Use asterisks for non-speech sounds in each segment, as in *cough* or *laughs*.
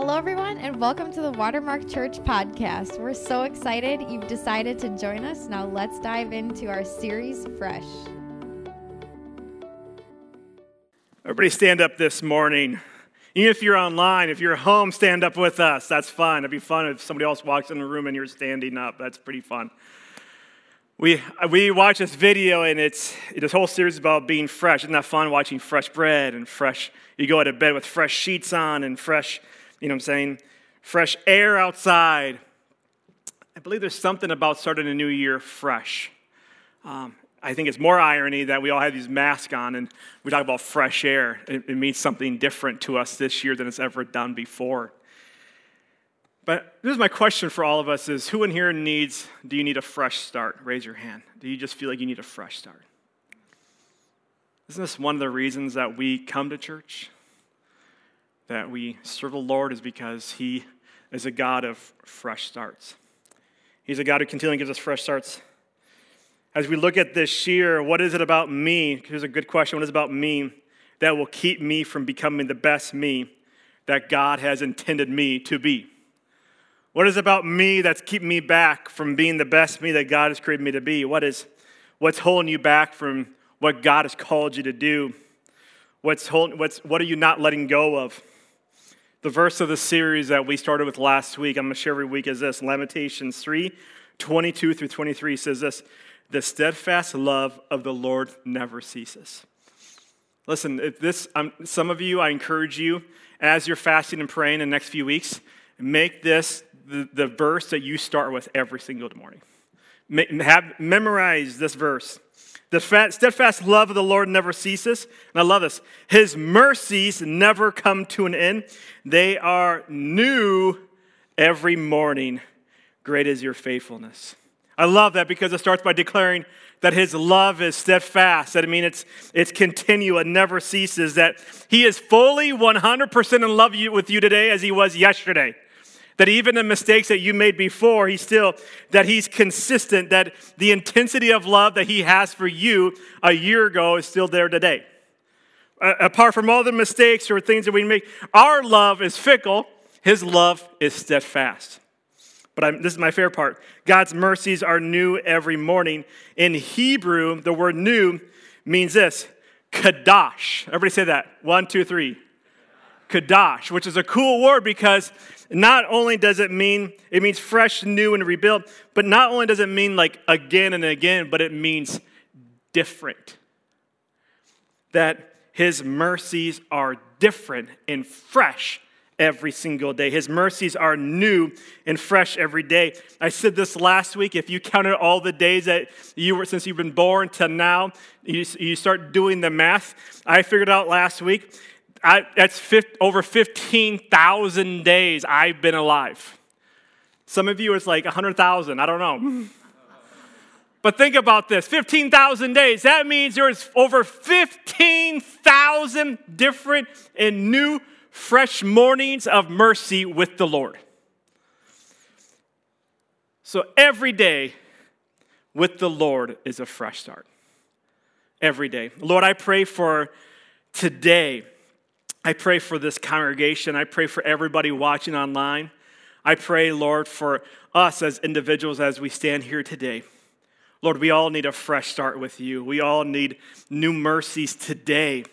Hello, everyone, and welcome to the Watermark Church podcast. We're so excited you've decided to join us. Now, let's dive into our series, Fresh. Everybody stand up this morning. Even if you're online, if you're home, stand up with us. That's fun. It'd be fun if somebody else walks in the room and you're standing up. That's pretty fun. We, we watch this video, and it's this whole series about being fresh. Isn't that fun watching fresh bread and fresh? You go to bed with fresh sheets on and fresh you know what I'm saying? Fresh air outside. I believe there's something about starting a new year fresh. Um, I think it's more irony that we all have these masks on and we talk about fresh air. It, it means something different to us this year than it's ever done before. But this is my question for all of us is who in here needs, do you need a fresh start? Raise your hand. Do you just feel like you need a fresh start? Isn't this one of the reasons that we come to church? That we serve the Lord is because He is a God of fresh starts. He's a God who continually gives us fresh starts. As we look at this year, what is it about me? Here's a good question. What is it about me that will keep me from becoming the best me that God has intended me to be? What is about me that's keeping me back from being the best me that God has created me to be? What is what's holding you back from what God has called you to do? What's what's, what are you not letting go of? The verse of the series that we started with last week, I'm going to share every week, is this Lamentations 3 22 through 23 says this The steadfast love of the Lord never ceases. Listen, if this, um, some of you, I encourage you, as you're fasting and praying in the next few weeks, make this the, the verse that you start with every single morning. have, memorize this verse. The steadfast love of the Lord never ceases. And I love this. His mercies never come to an end. They are new every morning. Great is your faithfulness. I love that because it starts by declaring that his love is steadfast. That I mean it's it's continual, it never ceases. That he is fully 100% in love with you today as he was yesterday that even the mistakes that you made before, he's still, that he's consistent, that the intensity of love that he has for you a year ago is still there today. Uh, apart from all the mistakes or things that we make, our love is fickle, his love is steadfast. But I'm, this is my fair part. God's mercies are new every morning. In Hebrew, the word new means this kadash. Everybody say that. One, two, three. Kadash, which is a cool word because not only does it mean, it means fresh, new, and rebuilt, but not only does it mean like again and again, but it means different. That his mercies are different and fresh every single day. His mercies are new and fresh every day. I said this last week. If you counted all the days that you were since you've been born to now, you, you start doing the math. I figured out last week I, that's 50, over 15,000 days I've been alive. Some of you, it's like 100,000. I don't know. *laughs* but think about this 15,000 days. That means there's over 15,000 different and new, fresh mornings of mercy with the Lord. So every day with the Lord is a fresh start. Every day. Lord, I pray for today I pray for this congregation. I pray for everybody watching online. I pray, Lord, for us as individuals as we stand here today. Lord, we all need a fresh start with you. We all need new mercies today.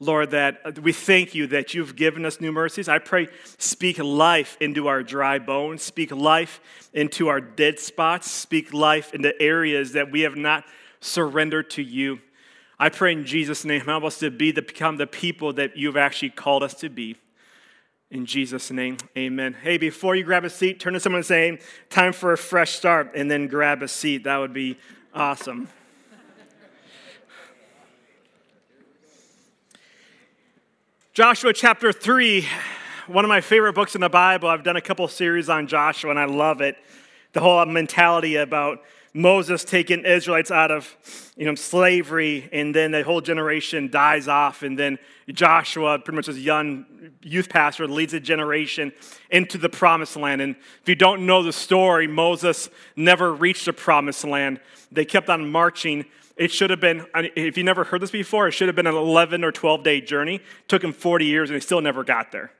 Lord, that we thank you that you've given us new mercies. I pray, speak life into our dry bones, speak life into our dead spots, speak life into areas that we have not surrendered to you. I pray in Jesus' name, help us to be the, become the people that you've actually called us to be. In Jesus' name, amen. Hey, before you grab a seat, turn to someone and say, time for a fresh start, and then grab a seat. That would be awesome. Joshua chapter 3, one of my favorite books in the Bible. I've done a couple series on Joshua, and I love it. The whole mentality about Moses taking Israelites out of you know, slavery, and then the whole generation dies off, and then Joshua, pretty much as a young youth pastor, leads a generation into the promised land. And if you don't know the story, Moses never reached the promised land. They kept on marching. It should have been, if you never heard this before, it should have been an 11 or 12 day journey. It took him 40 years, and he still never got there.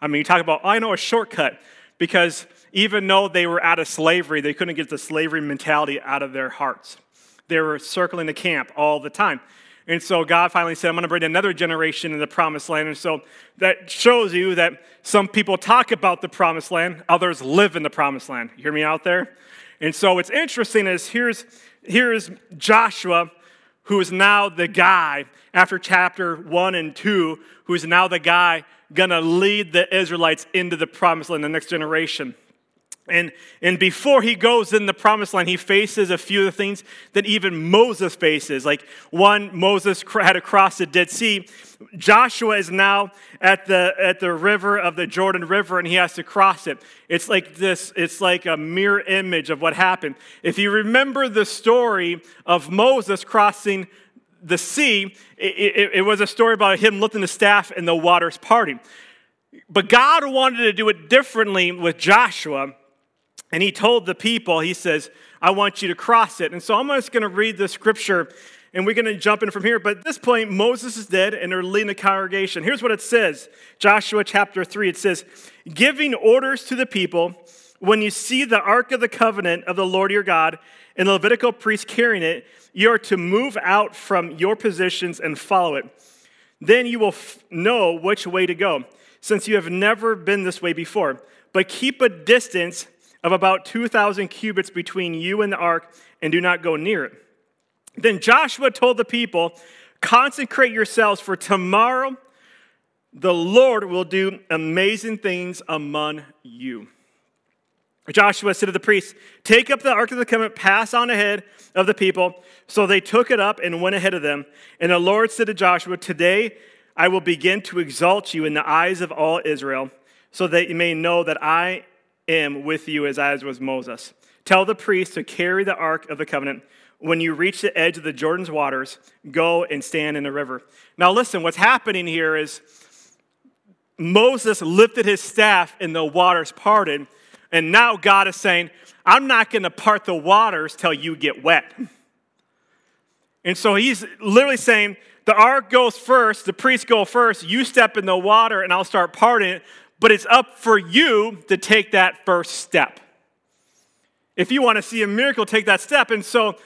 I mean, you talk about, oh, I know a shortcut, because even though they were out of slavery, they couldn't get the slavery mentality out of their hearts. They were circling the camp all the time. And so God finally said, I'm going to bring another generation in the promised land. And so that shows you that some people talk about the promised land, others live in the promised land. You hear me out there? And so what's interesting is here's, here's Joshua, who is now the guy after chapter one and two, who is now the guy going to lead the Israelites into the promised land, the next generation. And, and before he goes in the promised land, he faces a few of the things that even Moses faces. Like one, Moses had to cross the Dead Sea. Joshua is now at the, at the river of the Jordan River and he has to cross it. It's like this, it's like a mirror image of what happened. If you remember the story of Moses crossing the sea, it, it, it was a story about him lifting the staff and the waters parting. But God wanted to do it differently with Joshua. And he told the people, he says, I want you to cross it. And so I'm just going to read the scripture and we're going to jump in from here. But at this point, Moses is dead and they're leading the congregation. Here's what it says Joshua chapter 3 it says, Giving orders to the people, when you see the ark of the covenant of the Lord your God and the Levitical priest carrying it, you are to move out from your positions and follow it. Then you will f- know which way to go, since you have never been this way before. But keep a distance of about 2,000 cubits between you and the ark, and do not go near it. Then Joshua told the people, Consecrate yourselves, for tomorrow the Lord will do amazing things among you. Joshua said to the priests, Take up the Ark of the Covenant, pass on ahead of the people. So they took it up and went ahead of them. And the Lord said to Joshua, Today I will begin to exalt you in the eyes of all Israel, so that you may know that I am with you as I was Moses. Tell the priests to carry the Ark of the Covenant. When you reach the edge of the Jordan's waters, go and stand in the river. Now, listen, what's happening here is Moses lifted his staff and the waters parted and now God is saying, I'm not going to part the waters till you get wet. And so he's literally saying, the ark goes first, the priests go first, you step in the water, and I'll start parting it. But it's up for you to take that first step. If you want to see a miracle, take that step. And so,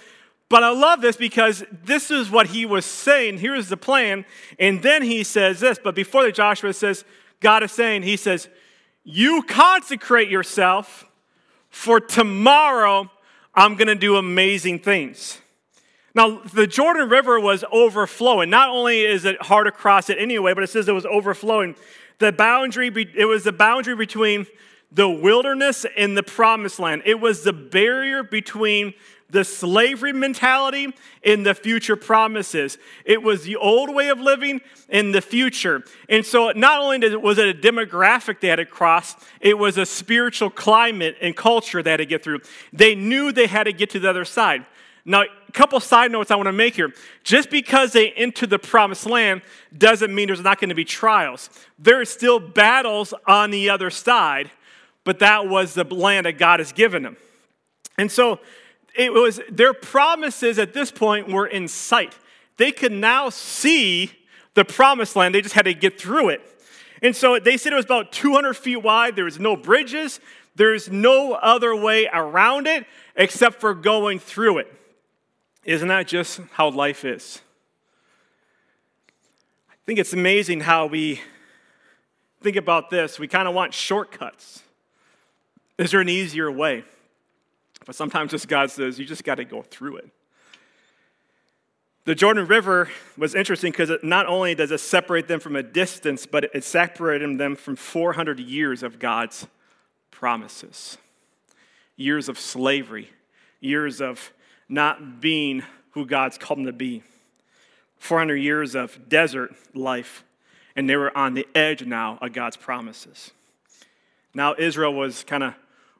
but I love this because this is what he was saying. Here's the plan. And then he says this, but before the Joshua says, God is saying, he says, you consecrate yourself, for tomorrow I'm going to do amazing things. Now, the Jordan River was overflowing. Not only is it hard to cross it anyway, but it says it was overflowing. The boundary, it was the boundary between the wilderness and the promised land. It was the barrier between the slavery mentality and the future promises. It was the old way of living in the future. And so not only was it a demographic they had to cross, it was a spiritual climate and culture they had to get through. They knew they had to get to the other side. Now, a couple side notes I want to make here. Just because they enter the promised land doesn't mean there's not going to be trials. There are still battles on the other side, but that was the land that God has given them. And so it was their promises at this point were in sight. They could now see the promised land, they just had to get through it. And so they said it was about 200 feet wide. There was no bridges, there's no other way around it except for going through it. Isn't that just how life is? I think it's amazing how we think about this. We kind of want shortcuts. Is there an easier way? But sometimes just God says, you just got to go through it. The Jordan River was interesting because not only does it separate them from a distance, but it separated them from 400 years of God's promises. Years of slavery, years of not being who God's called them to be. 400 years of desert life, and they were on the edge now of God's promises. Now Israel was kind of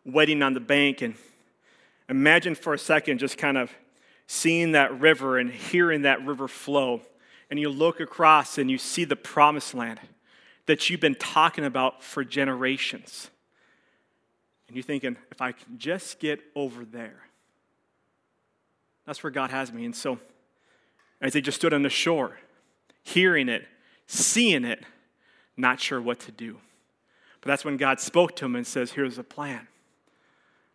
waiting on the bank and Imagine for a second just kind of seeing that river and hearing that river flow. And you look across and you see the promised land that you've been talking about for generations. And you're thinking, if I can just get over there, that's where God has me. And so, as they just stood on the shore, hearing it, seeing it, not sure what to do. But that's when God spoke to him and says, Here's a plan.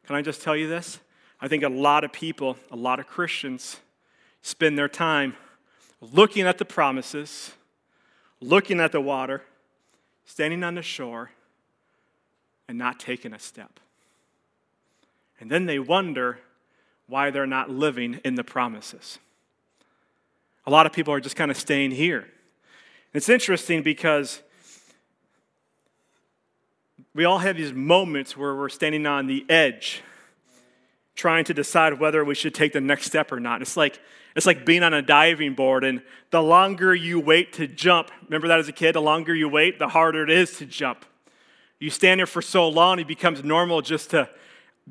Can I just tell you this? I think a lot of people, a lot of Christians, spend their time looking at the promises, looking at the water, standing on the shore, and not taking a step. And then they wonder why they're not living in the promises. A lot of people are just kind of staying here. It's interesting because we all have these moments where we're standing on the edge trying to decide whether we should take the next step or not. It's like it's like being on a diving board and the longer you wait to jump, remember that as a kid, the longer you wait, the harder it is to jump. You stand there for so long, it becomes normal just to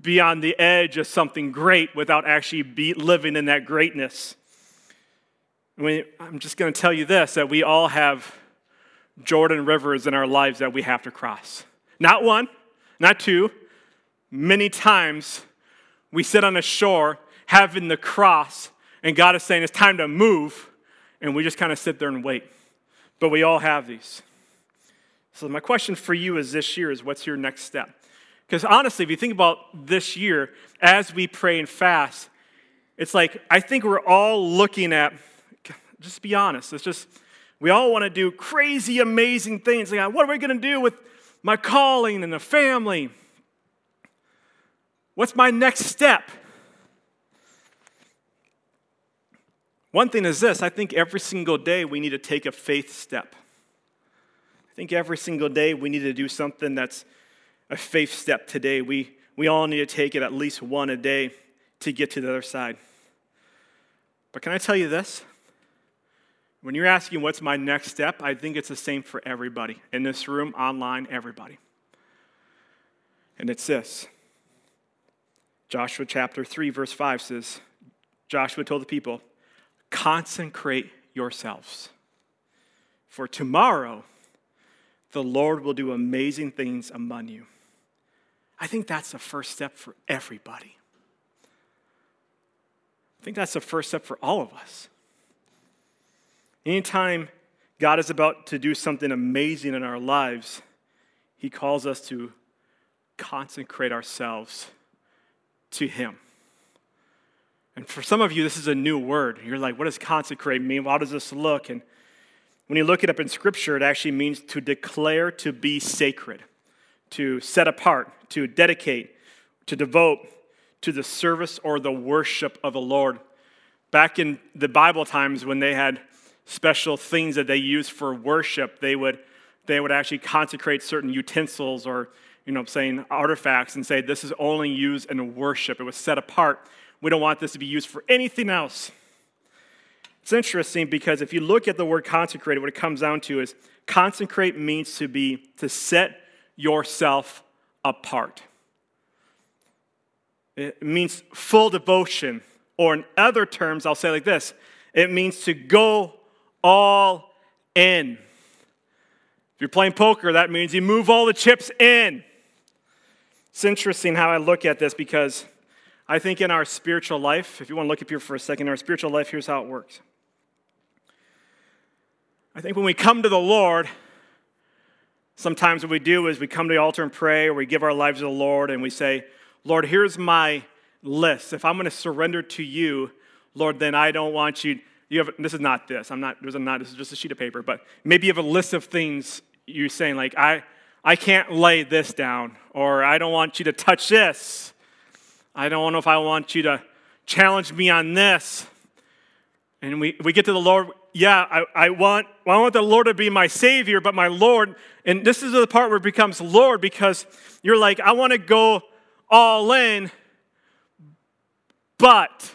be on the edge of something great without actually be living in that greatness. I'm just going to tell you this that we all have Jordan rivers in our lives that we have to cross. Not one, not two, many times we sit on a shore having the cross, and God is saying it's time to move, and we just kind of sit there and wait. But we all have these. So, my question for you is this year is what's your next step? Because honestly, if you think about this year, as we pray and fast, it's like I think we're all looking at, just be honest, it's just, we all want to do crazy, amazing things. Like, what are we going to do with my calling and the family? What's my next step? One thing is this I think every single day we need to take a faith step. I think every single day we need to do something that's a faith step today. We, we all need to take it at least one a day to get to the other side. But can I tell you this? When you're asking what's my next step, I think it's the same for everybody in this room, online, everybody. And it's this Joshua chapter 3, verse 5 says, Joshua told the people, consecrate yourselves. For tomorrow, the Lord will do amazing things among you. I think that's the first step for everybody. I think that's the first step for all of us. Anytime God is about to do something amazing in our lives, He calls us to consecrate ourselves to Him. And for some of you, this is a new word. You're like, what does consecrate mean? How does this look? And when you look it up in Scripture, it actually means to declare to be sacred, to set apart, to dedicate, to devote to the service or the worship of the Lord. Back in the Bible times, when they had special things that they used for worship, they would, they would actually consecrate certain utensils or you know, saying artifacts and say this is only used in worship. It was set apart. We don't want this to be used for anything else. It's interesting because if you look at the word consecrated, what it comes down to is consecrate means to be to set yourself apart. It means full devotion, or in other terms, I'll say like this it means to go all in. If you're playing poker, that means you move all the chips in. It's interesting how I look at this because I think in our spiritual life, if you want to look up here for a second, our spiritual life, here's how it works. I think when we come to the Lord, sometimes what we do is we come to the altar and pray, or we give our lives to the Lord and we say, Lord, here's my list. If I'm going to surrender to you, Lord, then I don't want you. You have this is not this. I'm not. There's a not. This is just a sheet of paper. But maybe you have a list of things you're saying like I I can't lay this down, or I don't want you to touch this. I don't know if I want you to challenge me on this. And we, we get to the Lord, yeah, I, I, want, I want the Lord to be my Savior, but my Lord, and this is the part where it becomes Lord because you're like, I want to go all in, but.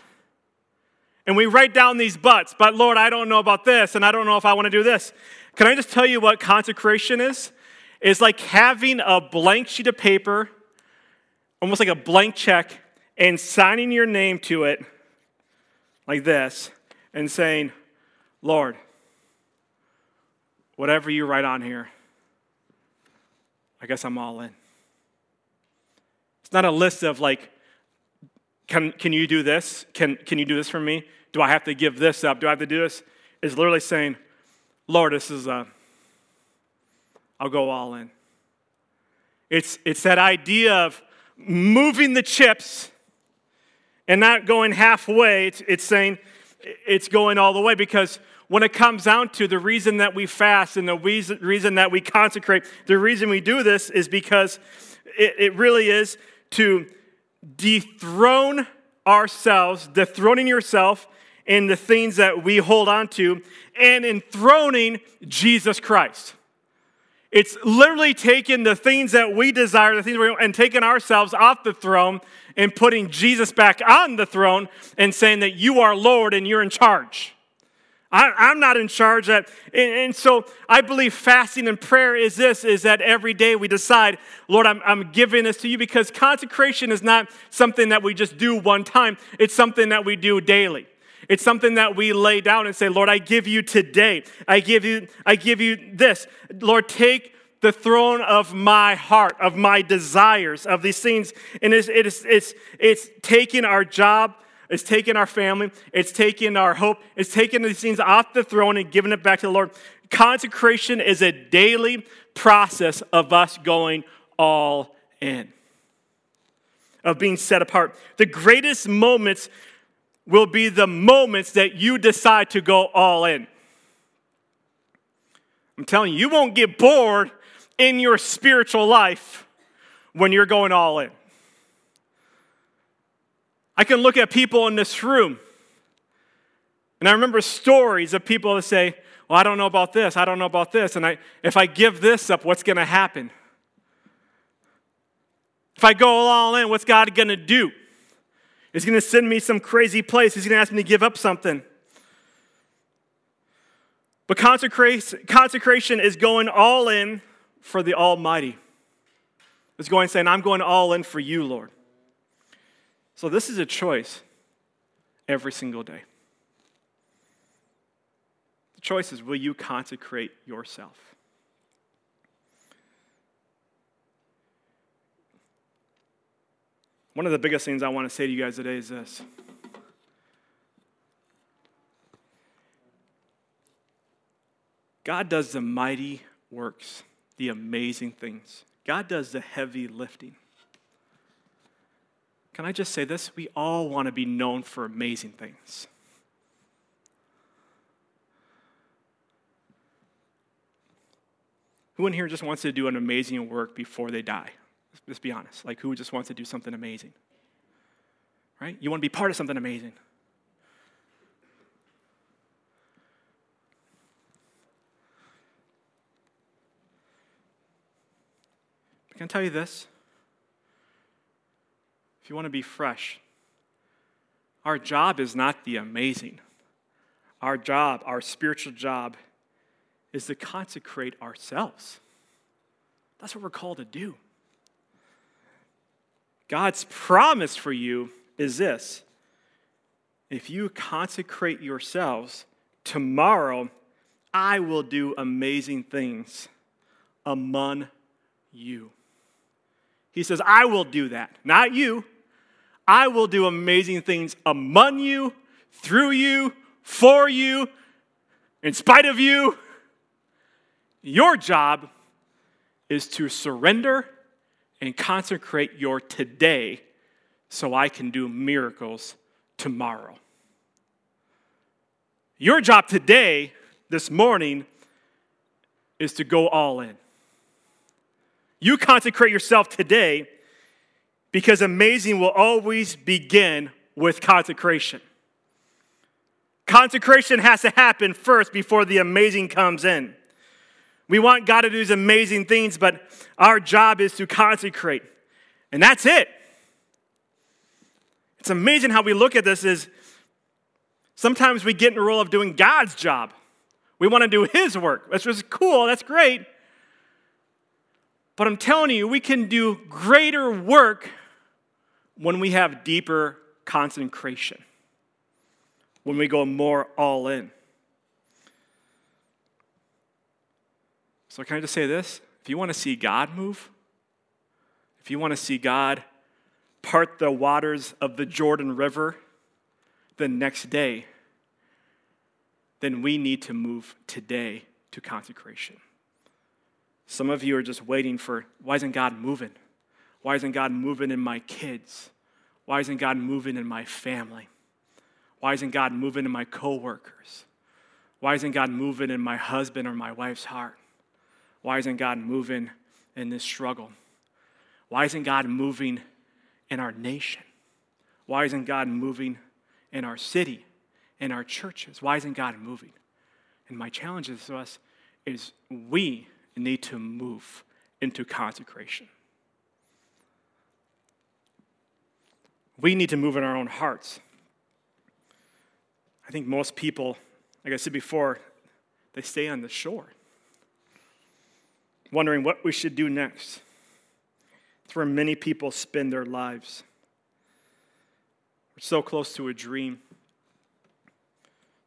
And we write down these buts, but Lord, I don't know about this, and I don't know if I want to do this. Can I just tell you what consecration is? It's like having a blank sheet of paper, almost like a blank check, and signing your name to it like this and saying, Lord, whatever you write on here, I guess I'm all in. It's not a list of like, can, can you do this? Can, can you do this for me? Do I have to give this up? Do I have to do this? It's literally saying, Lord, this is a I'll go all in. It's, it's that idea of moving the chips and not going halfway. It's, it's saying it's going all the way because when it comes down to the reason that we fast and the reason, that we consecrate, the reason we do this is because it, it really is to dethrone ourselves, dethroning yourself in the things that we hold on to, and enthroning Jesus Christ. It's literally taking the things that we desire, the things we and taking ourselves off the throne and putting Jesus back on the throne and saying that you are Lord and you're in charge. I, am not in charge. And, and, so I believe fasting and prayer is this, is that every day we decide, Lord, I'm, I'm giving this to you because consecration is not something that we just do one time. It's something that we do daily. It's something that we lay down and say, Lord, I give you today. I give you, I give you this. Lord, take the throne of my heart, of my desires, of these things. And it's, it's, it's, it's taking our job, it's taking our family, it's taking our hope, it's taking these things off the throne and giving it back to the Lord. Consecration is a daily process of us going all in, of being set apart. The greatest moments will be the moments that you decide to go all in. I'm telling you, you won't get bored in your spiritual life when you're going all in. I can look at people in this room, and I remember stories of people that say, Well, I don't know about this, I don't know about this, and I, if I give this up, what's going to happen? If I go all in, what's God going to do? He's going to send me some crazy place. He's going to ask me to give up something. But consecration is going all in for the Almighty. It's going saying, I'm going all in for you, Lord. So this is a choice every single day. The choice is will you consecrate yourself? One of the biggest things I want to say to you guys today is this. God does the mighty works, the amazing things. God does the heavy lifting. Can I just say this? We all want to be known for amazing things. Who in here just wants to do an amazing work before they die? Let's be honest. Like, who just wants to do something amazing? Right? You want to be part of something amazing. I can tell you this. If you want to be fresh, our job is not the amazing. Our job, our spiritual job, is to consecrate ourselves. That's what we're called to do. God's promise for you is this if you consecrate yourselves, tomorrow I will do amazing things among you. He says, I will do that, not you. I will do amazing things among you, through you, for you, in spite of you. Your job is to surrender and consecrate your today so I can do miracles tomorrow. Your job today, this morning, is to go all in. You consecrate yourself today because amazing will always begin with consecration. Consecration has to happen first before the amazing comes in. We want God to do these amazing things, but our job is to consecrate. And that's it. It's amazing how we look at this is sometimes we get in the role of doing God's job. We want to do his work. That's just cool, that's great. But I'm telling you, we can do greater work when we have deeper consecration, when we go more all in. So, can I just say this? If you want to see God move, if you want to see God part the waters of the Jordan River the next day, then we need to move today to consecration. Some of you are just waiting for why isn't God moving? Why isn't God moving in my kids? Why isn't God moving in my family? Why isn't God moving in my coworkers? Why isn't God moving in my husband or my wife's heart? Why isn't God moving in this struggle? Why isn't God moving in our nation? Why isn't God moving in our city, in our churches? Why isn't God moving? And my challenge to us is we need to move into consecration. We need to move in our own hearts. I think most people, like I said before, they stay on the shore, wondering what we should do next. It's where many people spend their lives. We're so close to a dream,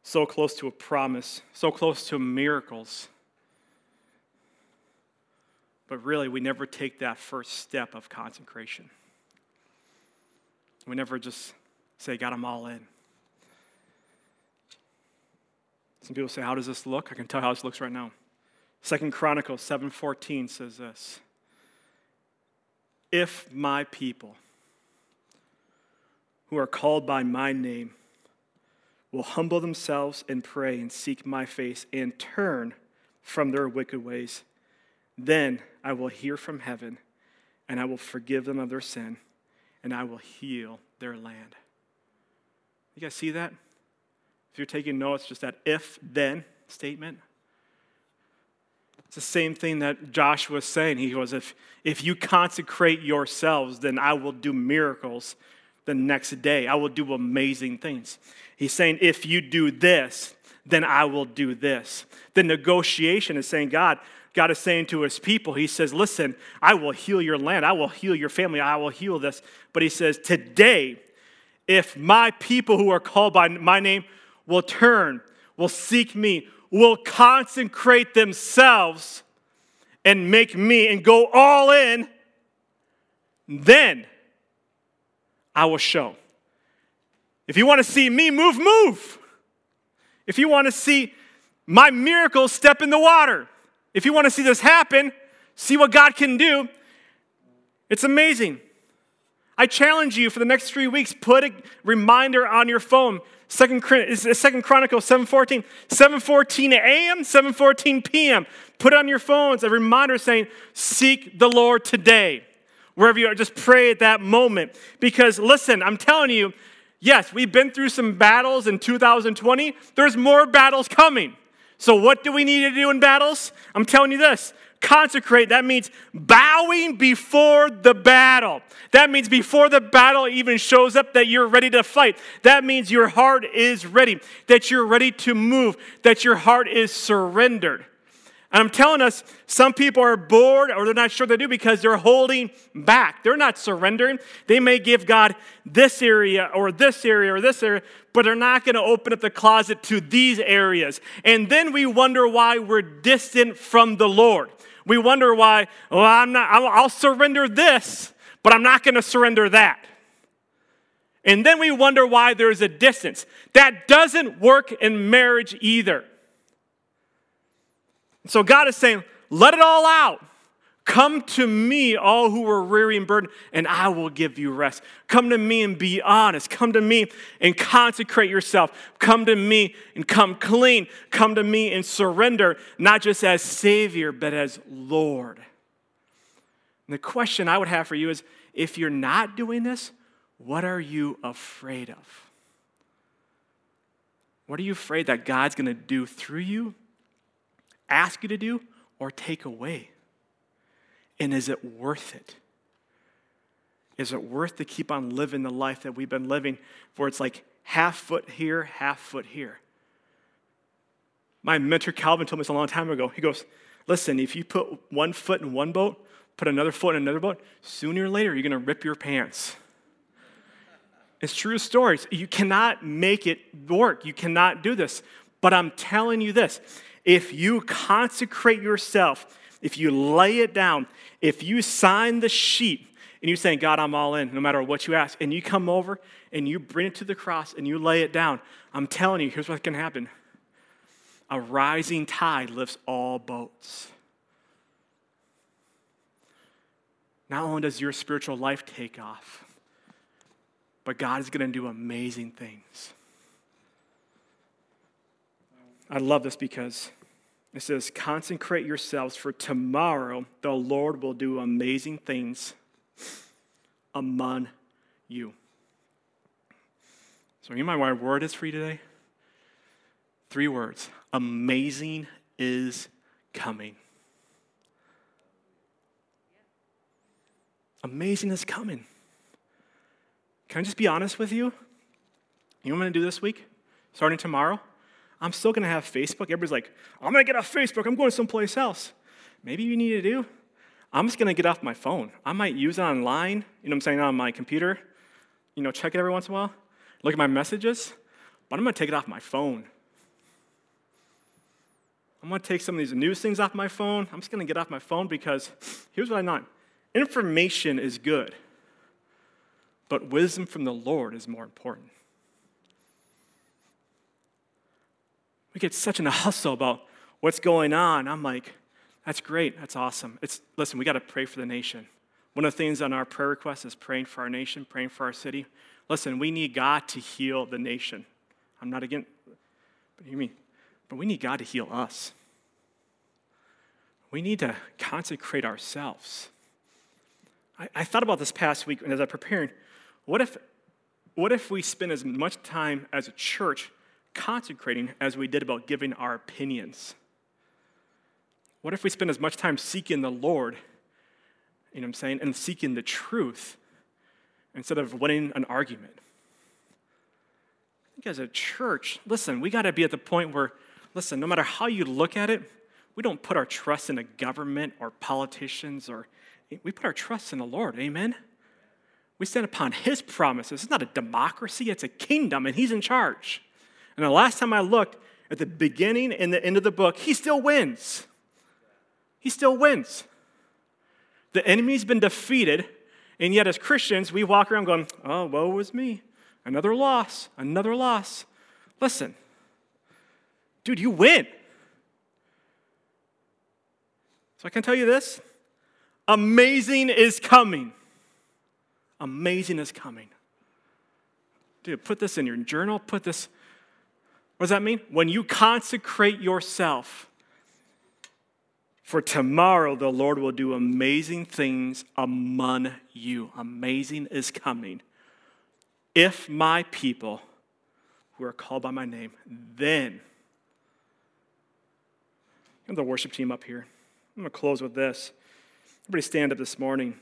so close to a promise, so close to miracles. But really, we never take that first step of consecration. We never just say, God, I'm all in. Some people say, How does this look? I can tell how this looks right now. Second Chronicles 7:14 says this. If my people who are called by my name will humble themselves and pray and seek my face and turn from their wicked ways, then I will hear from heaven and I will forgive them of their sin and I will heal their land. You guys see that? If you're taking notes, just that if then statement. It's the same thing that Joshua was saying. He goes, if, if you consecrate yourselves, then I will do miracles the next day. I will do amazing things. He's saying, if you do this, then I will do this. The negotiation is saying, God, God is saying to his people, He says, Listen, I will heal your land. I will heal your family. I will heal this. But He says, Today, if my people who are called by my name will turn, will seek me, will consecrate themselves and make me and go all in, then I will show. If you want to see me move, move. If you want to see my miracles step in the water, if you want to see this happen, see what God can do, it's amazing. I challenge you for the next three weeks, put a reminder on your phone. Second, Second Chronicles 714, 714 a.m., 714 p.m. Put on your phones a reminder saying, seek the Lord today. Wherever you are, just pray at that moment. Because listen, I'm telling you, yes, we've been through some battles in 2020. There's more battles coming. So, what do we need to do in battles? I'm telling you this consecrate, that means bowing before the battle. That means before the battle even shows up, that you're ready to fight. That means your heart is ready, that you're ready to move, that your heart is surrendered. And I'm telling us, some people are bored or they're not sure they do because they're holding back. They're not surrendering. They may give God this area or this area or this area, but they're not going to open up the closet to these areas. And then we wonder why we're distant from the Lord. We wonder why, well, I'm not, I'll, I'll surrender this, but I'm not going to surrender that. And then we wonder why there's a distance. That doesn't work in marriage either. So God is saying, let it all out. Come to me, all who are weary and burdened, and I will give you rest. Come to me and be honest. Come to me and consecrate yourself. Come to me and come clean. Come to me and surrender, not just as Savior, but as Lord. And the question I would have for you is if you're not doing this, what are you afraid of? What are you afraid that God's going to do through you ask you to do or take away? And is it worth it? Is it worth to keep on living the life that we've been living where it's like half foot here, half foot here? My mentor Calvin told me this a long time ago. He goes, Listen, if you put one foot in one boat, put another foot in another boat, sooner or later you're going to rip your pants. It's true stories. You cannot make it work. You cannot do this. But I'm telling you this if you consecrate yourself, if you lay it down, if you sign the sheet and you're saying, God, I'm all in, no matter what you ask, and you come over and you bring it to the cross and you lay it down, I'm telling you, here's what can happen a rising tide lifts all boats. not only does your spiritual life take off, but God is going to do amazing things. I love this because it says, Consecrate yourselves, for tomorrow the Lord will do amazing things among you. So, you my word is for you today? Three words amazing is coming. Amazing is coming. Can I just be honest with you? You know what I'm going to do this week? Starting tomorrow? I'm still going to have Facebook. Everybody's like, I'm going to get off Facebook. I'm going someplace else. Maybe you need to do? I'm just going to get off my phone. I might use it online, you know what I'm saying, on my computer, you know, check it every once in a while, look at my messages, but I'm going to take it off my phone. I'm going to take some of these news things off my phone. I'm just going to get off my phone because here's what I know information is good, but wisdom from the Lord is more important. We get such in a *laughs* hustle about what's going on. I'm like, that's great. That's awesome. It's, listen, we got to pray for the nation. One of the things on our prayer request is praying for our nation, praying for our city. Listen, we need God to heal the nation. I'm not against, but you mean, but we need God to heal us. We need to consecrate ourselves. I, I thought about this past week and as I prepared, what if, what if we spend as much time as a church consecrating as we did about giving our opinions? What if we spend as much time seeking the Lord, you know what I'm saying, and seeking the truth instead of winning an argument? I think as a church, listen, we got to be at the point where, listen, no matter how you look at it, we don't put our trust in a government or politicians or we put our trust in the Lord. Amen. We stand upon his promises. It's not a democracy, it's a kingdom, and he's in charge. And the last time I looked at the beginning and the end of the book, he still wins. He still wins. The enemy's been defeated, and yet as Christians, we walk around going, oh, woe was me. Another loss, another loss. Listen, dude, you win. So I can tell you this amazing is coming. Amazing is coming. Dude, put this in your journal, put this what does that mean? When you consecrate yourself, for tomorrow the Lord will do amazing things among you. Amazing is coming. If my people who are called by my name, then. I have the worship team up here. I'm going to close with this. Everybody stand up this morning.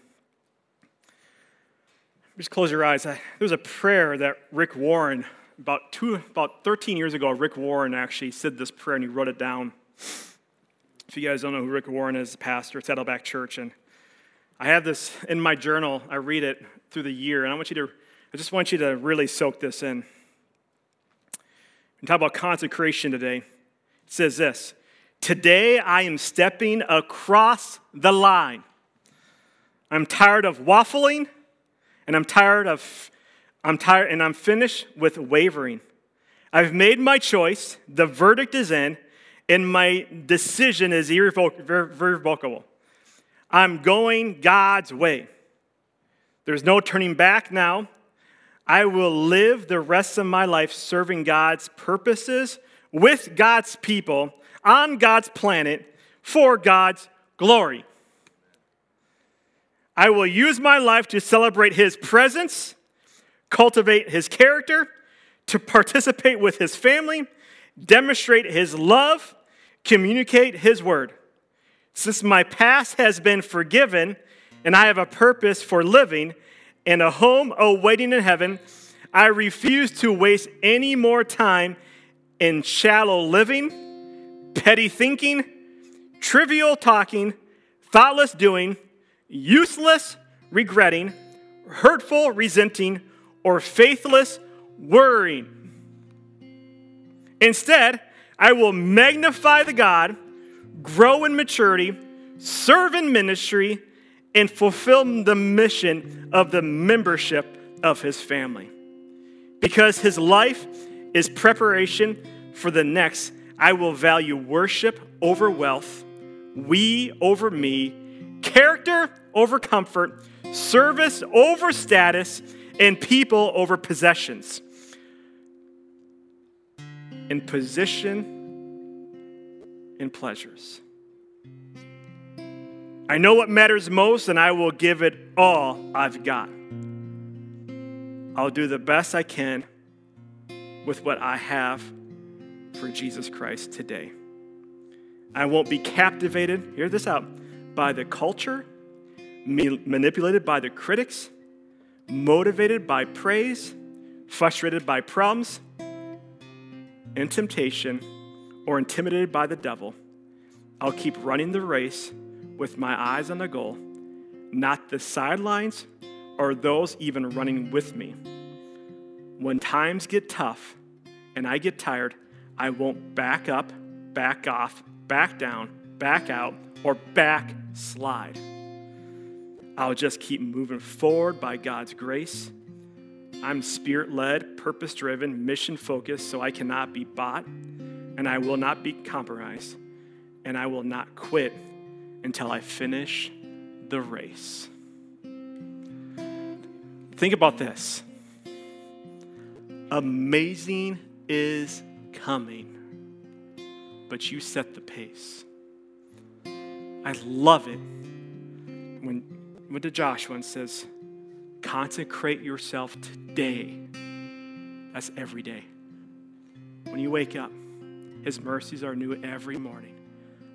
Just close your eyes. There was a prayer that Rick Warren about two, about 13 years ago, Rick Warren actually said this prayer and he wrote it down. If you guys don't know who Rick Warren is, pastor at Saddleback Church, and I have this in my journal. I read it through the year, and I want you to, I just want you to really soak this in. And talk about consecration today. It says this: Today I am stepping across the line. I'm tired of waffling, and I'm tired of I'm tired and I'm finished with wavering. I've made my choice, the verdict is in, and my decision is irrevocable. I'm going God's way. There's no turning back now. I will live the rest of my life serving God's purposes with God's people on God's planet for God's glory. I will use my life to celebrate His presence cultivate his character, to participate with his family, demonstrate his love, communicate his word. Since my past has been forgiven and I have a purpose for living and a home awaiting in heaven, I refuse to waste any more time in shallow living, petty thinking, trivial talking, thoughtless doing, useless regretting, hurtful resenting, or faithless worrying. Instead, I will magnify the God, grow in maturity, serve in ministry, and fulfill the mission of the membership of his family. Because his life is preparation for the next, I will value worship over wealth, we over me, character over comfort, service over status, and people over possessions. And position and pleasures. I know what matters most, and I will give it all I've got. I'll do the best I can with what I have for Jesus Christ today. I won't be captivated, hear this out, by the culture, manipulated by the critics, motivated by praise, frustrated by problems and temptation, or intimidated by the devil. I'll keep running the race with my eyes on the goal, not the sidelines or those even running with me. When times get tough and I get tired, I won't back up, back off, back down, back out, or backslide. I'll just keep moving forward by God's grace. I'm spirit led, purpose driven, mission focused, so I cannot be bought, and I will not be compromised, and I will not quit until I finish the race. Think about this amazing is coming, but you set the pace. I love it when went to Joshua and says, consecrate yourself today. That's every day. When you wake up, his mercies are new every morning.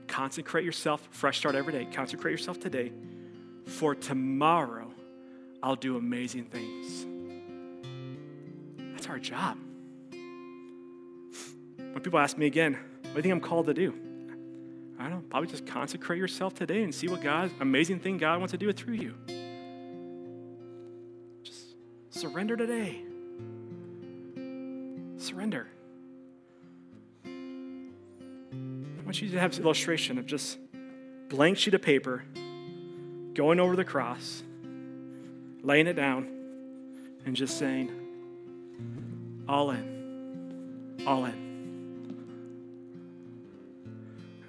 Consecrate yourself, fresh start every day. Consecrate yourself today. For tomorrow, I'll do amazing things. That's our job. When people ask me again, what do you think I'm called to do? I don't know, probably just consecrate yourself today and see what God's amazing thing God wants to do through you. Just surrender today. Surrender. I want you to have this illustration of just blank sheet of paper, going over the cross, laying it down, and just saying, all in, all in.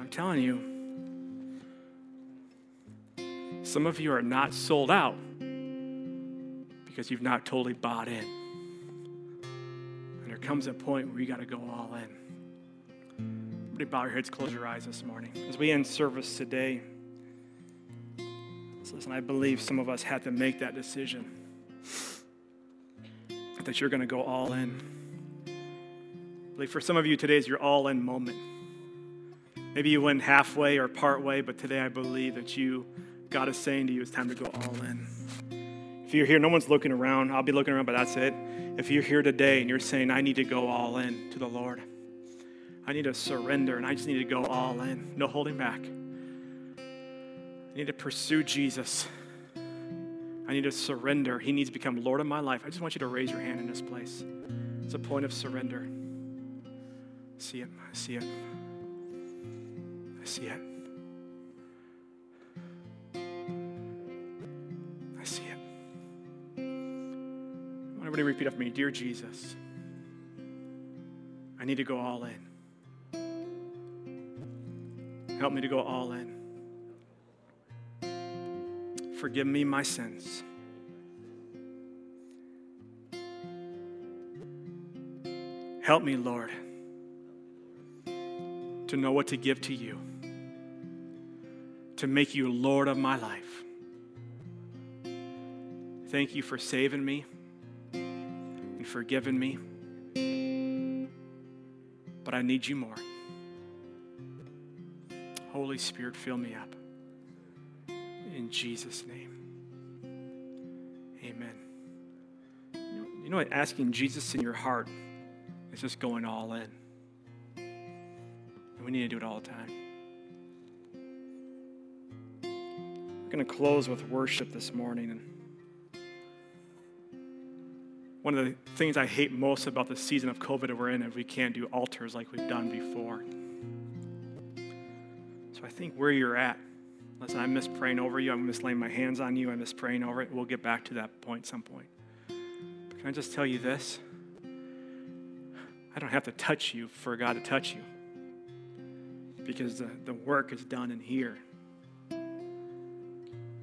Telling you, some of you are not sold out because you've not totally bought in. And there comes a point where you got to go all in. Everybody bow your heads, close your eyes this morning. As we end service today, listen, I believe some of us had to make that decision that you're going to go all in. I believe for some of you, today is your all in moment. Maybe you went halfway or part way, but today I believe that you, God is saying to you, it's time to go all in. If you're here, no one's looking around. I'll be looking around, but that's it. If you're here today and you're saying, I need to go all in to the Lord, I need to surrender and I just need to go all in, no holding back. I need to pursue Jesus. I need to surrender. He needs to become Lord of my life. I just want you to raise your hand in this place. It's a point of surrender. See it. See it see it. I see it. I want everybody to repeat after me Dear Jesus, I need to go all in. Help me to go all in. Forgive me my sins. Help me, Lord, to know what to give to you to make you Lord of my life. Thank you for saving me and forgiving me. But I need you more. Holy Spirit, fill me up. In Jesus' name. Amen. You know, what? Asking Jesus in your heart is just going all in. And we need to do it all the time. Going to close with worship this morning. And one of the things I hate most about the season of COVID that we're in is we can't do altars like we've done before. So I think where you're at, listen, I miss praying over you. I miss laying my hands on you. I miss praying over it. We'll get back to that point some point. But can I just tell you this? I don't have to touch you for God to touch you because the, the work is done in here.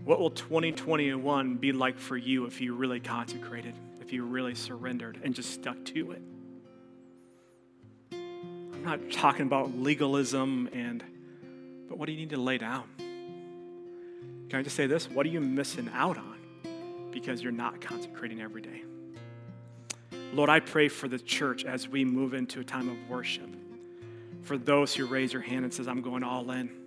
What will 2021 be like for you if you really consecrated, if you really surrendered and just stuck to it? I'm not talking about legalism and, but what do you need to lay down? Can I just say this? What are you missing out on because you're not consecrating every day? Lord, I pray for the church as we move into a time of worship. For those who raise your hand and says, I'm going all in.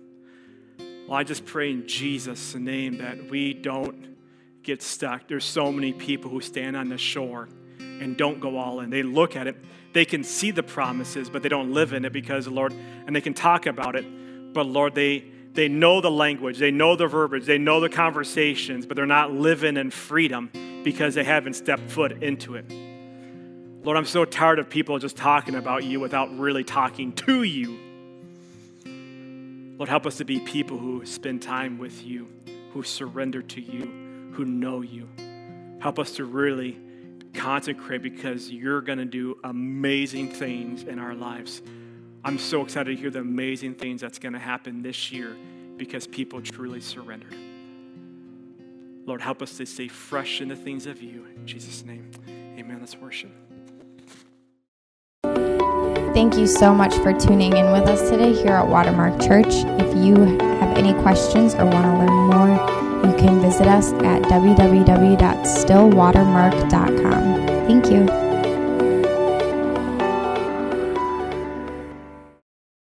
Well, I just pray in Jesus' name that we don't get stuck. There's so many people who stand on the shore and don't go all in. They look at it, they can see the promises, but they don't live in it because, Lord, and they can talk about it, but Lord, they they know the language, they know the verbiage, they know the conversations, but they're not living in freedom because they haven't stepped foot into it. Lord, I'm so tired of people just talking about you without really talking to you. Lord, help us to be people who spend time with you, who surrender to you, who know you. Help us to really consecrate because you're going to do amazing things in our lives. I'm so excited to hear the amazing things that's going to happen this year because people truly surrendered. Lord, help us to stay fresh in the things of you. In Jesus' name, amen. Let's worship. Thank you so much for tuning in with us today here at Watermark Church. If you have any questions or want to learn more, you can visit us at www.stillwatermark.com. Thank you.